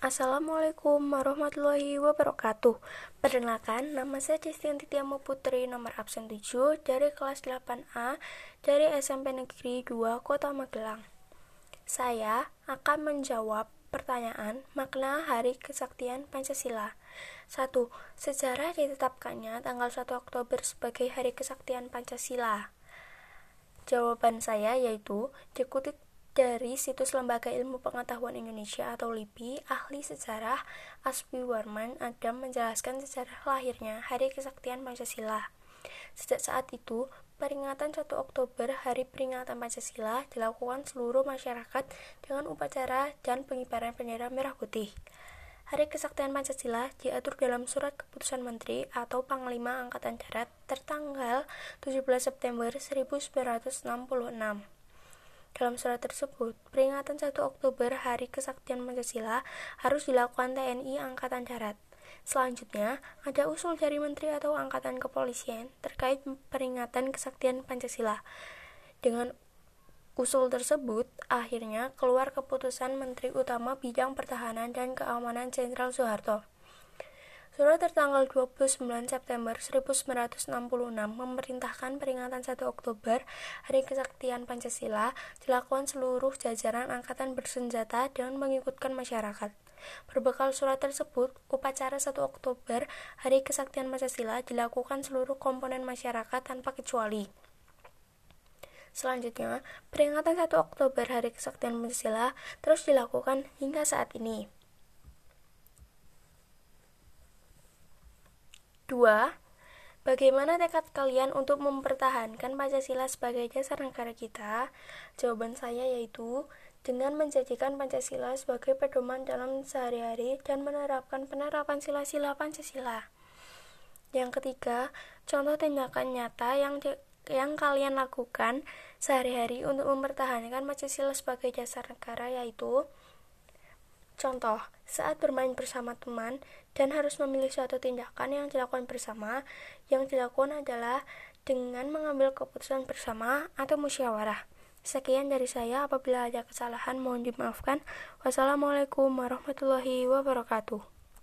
Assalamualaikum warahmatullahi wabarakatuh. Perkenalkan, nama saya Destian Titiamo Putri nomor absen 7 dari kelas 8A dari SMP Negeri 2 Kota Magelang. Saya akan menjawab pertanyaan makna Hari Kesaktian Pancasila. 1. Sejarah ditetapkannya tanggal 1 Oktober sebagai Hari Kesaktian Pancasila. Jawaban saya yaitu dikutip dari situs Lembaga Ilmu Pengetahuan Indonesia atau LIPI, ahli sejarah Aspi Warman Adam menjelaskan sejarah lahirnya Hari Kesaktian Pancasila. Sejak saat itu, peringatan 1 Oktober Hari Peringatan Pancasila dilakukan seluruh masyarakat dengan upacara dan pengibaran bendera merah putih. Hari Kesaktian Pancasila diatur dalam Surat Keputusan Menteri atau Panglima Angkatan Darat tertanggal 17 September 1966. Dalam surat tersebut, peringatan 1 Oktober Hari Kesaktian Pancasila harus dilakukan TNI Angkatan Darat. Selanjutnya, ada usul dari Menteri atau Angkatan Kepolisian terkait peringatan kesaktian Pancasila. Dengan usul tersebut, akhirnya keluar keputusan Menteri Utama Bidang Pertahanan dan Keamanan Jenderal Soeharto. Surat tertanggal 29 September 1966 memerintahkan peringatan 1 Oktober Hari Kesaktian Pancasila dilakukan seluruh jajaran angkatan bersenjata dengan mengikutkan masyarakat. Berbekal surat tersebut, upacara 1 Oktober Hari Kesaktian Pancasila dilakukan seluruh komponen masyarakat tanpa kecuali. Selanjutnya, peringatan 1 Oktober Hari Kesaktian Pancasila terus dilakukan hingga saat ini. 2. Bagaimana tekad kalian untuk mempertahankan Pancasila sebagai dasar negara kita? Jawaban saya yaitu dengan menjadikan Pancasila sebagai pedoman dalam sehari-hari dan menerapkan penerapan sila-sila Pancasila. Yang ketiga, contoh tindakan nyata yang di, yang kalian lakukan sehari-hari untuk mempertahankan Pancasila sebagai dasar negara yaitu Contoh, saat bermain bersama teman dan harus memilih suatu tindakan yang dilakukan bersama, yang dilakukan adalah dengan mengambil keputusan bersama atau musyawarah. Sekian dari saya, apabila ada kesalahan mohon dimaafkan. Wassalamualaikum warahmatullahi wabarakatuh.